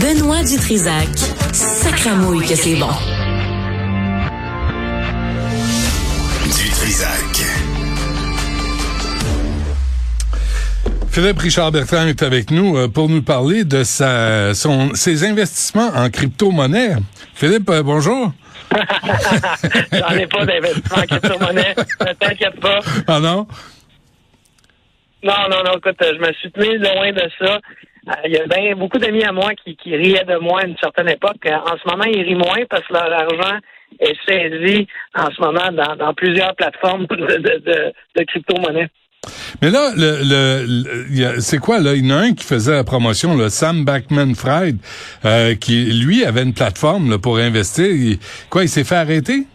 Benoît Dutrisac. Sacramouille que c'est bon. Dutrisac. Philippe Richard Bertrand est avec nous euh, pour nous parler de sa, son, ses investissements en crypto-monnaie. Philippe, euh, bonjour. J'en ai pas d'investissement en crypto-monnaie. Ne t'inquiète pas. Ah non? Non, non, non, écoute, je me suis tenu loin de ça. Euh, Il y a bien beaucoup d'amis à moi qui, riaient de moi à une certaine époque. Euh, En ce moment, ils rient moins parce que leur argent est saisi en ce moment dans, plusieurs plateformes de, de, de, de crypto-monnaie. Mais là, le, le, c'est quoi là? Il y en a un qui faisait la promotion, le Sam Backman-Fried, euh, qui lui avait une plateforme pour investir. Quoi, il s'est fait arrêter?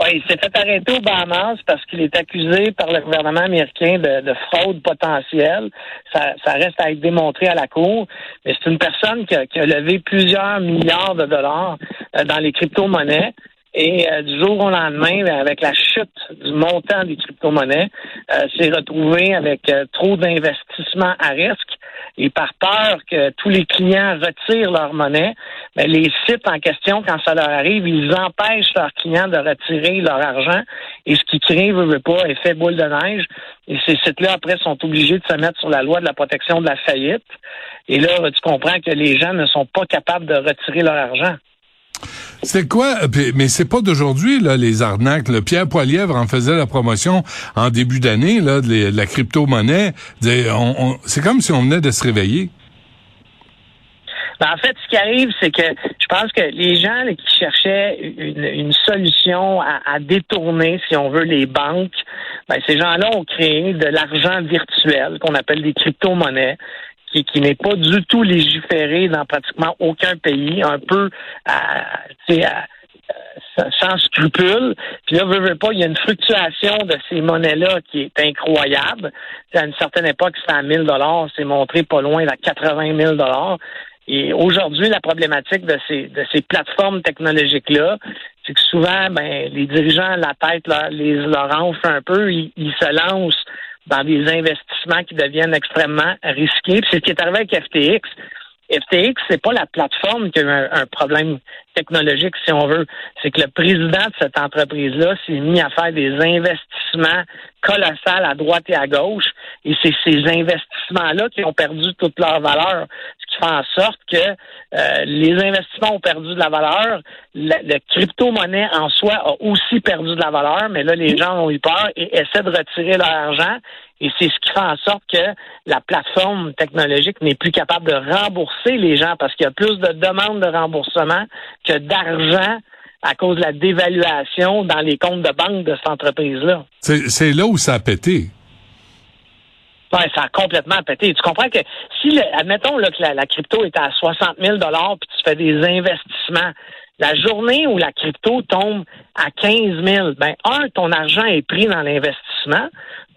Ouais, il s'est fait arrêter au Bahamas parce qu'il est accusé par le gouvernement américain de, de fraude potentielle. Ça, ça reste à être démontré à la cour. Mais c'est une personne qui a, qui a levé plusieurs milliards de dollars euh, dans les crypto-monnaies. Et euh, du jour au lendemain, ben, avec la chute du montant des crypto-monnaies, euh, s'est retrouvé avec euh, trop d'investissements à risque. Et par peur que tous les clients retirent leur monnaie, les sites en question, quand ça leur arrive, ils empêchent leurs clients de retirer leur argent. Et ce qui crée, veut, veut pas, effet boule de neige. Et ces sites-là, après, sont obligés de se mettre sur la loi de la protection de la faillite. Et là, tu comprends que les gens ne sont pas capables de retirer leur argent. C'est quoi? Mais c'est pas d'aujourd'hui, là, les arnaques. Pierre Poilièvre en faisait la promotion en début d'année, là, de, la on- on- C'est comme si on venait de se réveiller. Ben, en fait, ce qui arrive, c'est que je pense que les gens qui cherchaient une, solution à, détourner, si on veut, les banques, ben, ces gens-là ont créé de l'argent virtuel qu'on appelle des crypto-monnaies. Qui, n'est pas du tout légiféré dans pratiquement aucun pays, un peu euh, sans scrupules. Puis là, veut, veut pas, il y a une fluctuation de ces monnaies-là qui est incroyable. À une certaine époque, c'était à 1000 dollars, c'est montré pas loin à 80 000 dollars. Et aujourd'hui, la problématique de ces, de ces plateformes technologiques-là, c'est que souvent, ben, les dirigeants, la tête leur, les, leur enfle un peu, ils, ils se lancent dans des investissements qui deviennent extrêmement risqués. C'est ce qui est arrivé avec FTX. FTX, c'est pas la plateforme qui a eu un, un problème technologique, si on veut. C'est que le président de cette entreprise-là s'est mis à faire des investissements colossaux à droite et à gauche. Et c'est ces investissements-là qui ont perdu toute leur valeur. Fait en sorte que euh, les investissements ont perdu de la valeur. Le, le crypto-monnaie en soi a aussi perdu de la valeur, mais là, les gens ont eu peur et essaient de retirer leur argent. Et c'est ce qui fait en sorte que la plateforme technologique n'est plus capable de rembourser les gens parce qu'il y a plus de demandes de remboursement que d'argent à cause de la dévaluation dans les comptes de banque de cette entreprise-là. C'est là où ça a pété. Ouais, ça a complètement pété. Tu comprends que si, le- admettons là, que la, crypto est à 60 000 puis tu fais des investissements, la journée où la crypto tombe à 15 000, ben un, ton argent est pris dans l'investissement.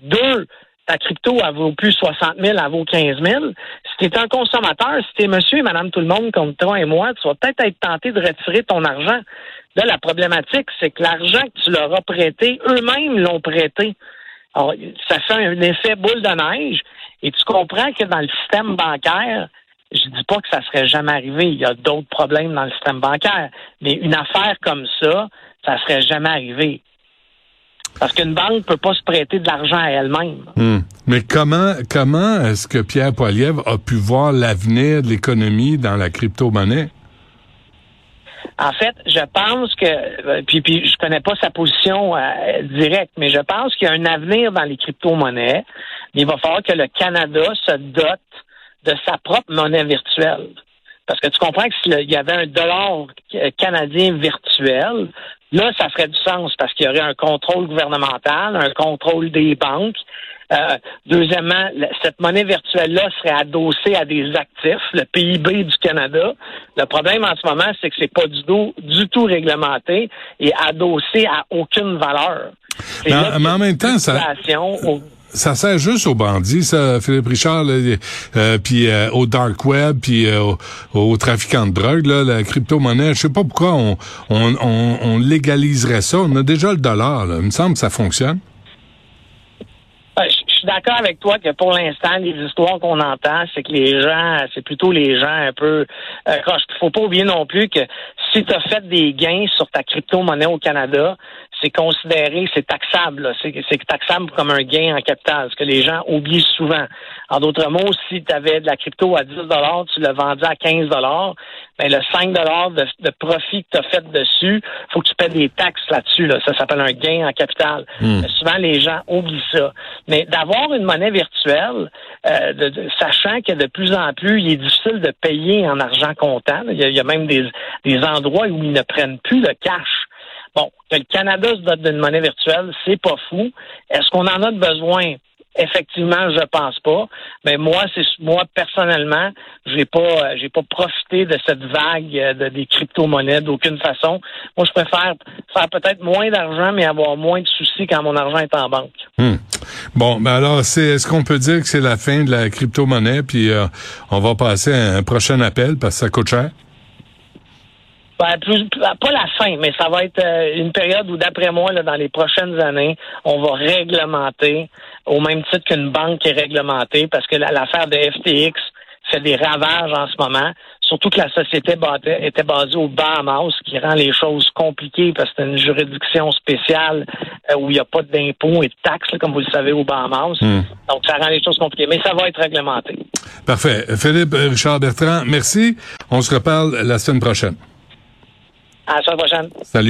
Deux, ta crypto, elle vaut plus 60 000, elle vaut 15 000. Si tu es un consommateur, si tu es monsieur et madame tout le monde comme toi et moi, tu vas peut-être être tenté de retirer ton argent. Là, la problématique, c'est que l'argent que tu leur as prêté, eux-mêmes l'ont prêté. Alors, ça fait un effet boule de neige. Et tu comprends que dans le système bancaire, je dis pas que ça serait jamais arrivé. Il y a d'autres problèmes dans le système bancaire. Mais une affaire comme ça, ça serait jamais arrivé. Parce qu'une banque peut pas se prêter de l'argent à elle-même. Hmm. Mais comment comment est-ce que Pierre Poilievre a pu voir l'avenir de l'économie dans la crypto-monnaie? En fait, je pense que, euh, puis, puis je connais pas sa position euh, directe, mais je pense qu'il y a un avenir dans les crypto-monnaies. Il va falloir que le Canada se dote de sa propre monnaie virtuelle. Parce que tu comprends que s'il y avait un dollar canadien virtuel, là, ça ferait du sens parce qu'il y aurait un contrôle gouvernemental, un contrôle des banques. Euh, deuxièmement, cette monnaie virtuelle-là serait adossée à des actifs, le PIB du Canada. Le problème en ce moment, c'est que c'est pas du tout, du tout réglementé et adossé à aucune valeur. Mais en- là mais même temps, ça- Ça sert juste aux bandits, ça, Philippe Richard, euh, puis euh, au dark web, puis euh, aux, aux trafiquants de drogue, là, la crypto-monnaie. Je sais pas pourquoi on, on, on, on légaliserait ça. On a déjà le dollar. Là. Il me semble que ça fonctionne. Suis d'accord avec toi que pour l'instant, les histoires qu'on entend, c'est que les gens, c'est plutôt les gens un peu euh, Il faut pas oublier non plus que si tu as fait des gains sur ta crypto-monnaie au Canada, c'est considéré, c'est taxable. C'est taxable comme un gain en capital, ce que les gens oublient souvent. En d'autres mots, si tu avais de la crypto à 10 tu l'as vendu à 15 ben le 5 de, de profit que tu as fait dessus, faut que tu paies des taxes là-dessus. Là. Ça s'appelle un gain en capital. Hmm. Souvent, les gens oublient ça. Mais d'avoir une monnaie virtuelle, euh, de, sachant que de plus en plus, il est difficile de payer en argent comptant. Il y a, même des, des endroits où ils ne prennent plus de cash. Bon, que le Canada se dote d'une monnaie virtuelle, c'est pas fou. Est-ce qu'on en a besoin? Effectivement, je pense pas. Mais moi, c'est moi personnellement, j'ai pas, j'ai pas profité de cette vague euh, de des crypto-monnaies d'aucune façon. Moi, je préfère faire peut-être moins d'argent, mais avoir moins de soucis quand mon argent est en banque. Hmm. Bon, ben alors, c'est, est-ce qu'on peut dire que c'est la fin de la crypto-monnaie, puis euh, on va passer à un prochain appel parce que ça coûte cher? Ben, plus, pas la fin, mais ça va être euh, une période où, d'après moi, dans les prochaines années, on va réglementer au même titre qu'une banque est réglementée, parce que l'affaire de FTX fait des ravages en ce moment. Surtout que la société était basée au Bahamas, ce qui rend les choses compliquées parce que c'est une juridiction spéciale euh, où il n'y a pas d'impôts et de taxes, comme vous le savez, au Bahamas. Hmm. Donc, ça rend les choses compliquées. Mais ça va être réglementé. Parfait. Philippe Richard Bertrand, merci. On se reparle la semaine prochaine. À la. Salut.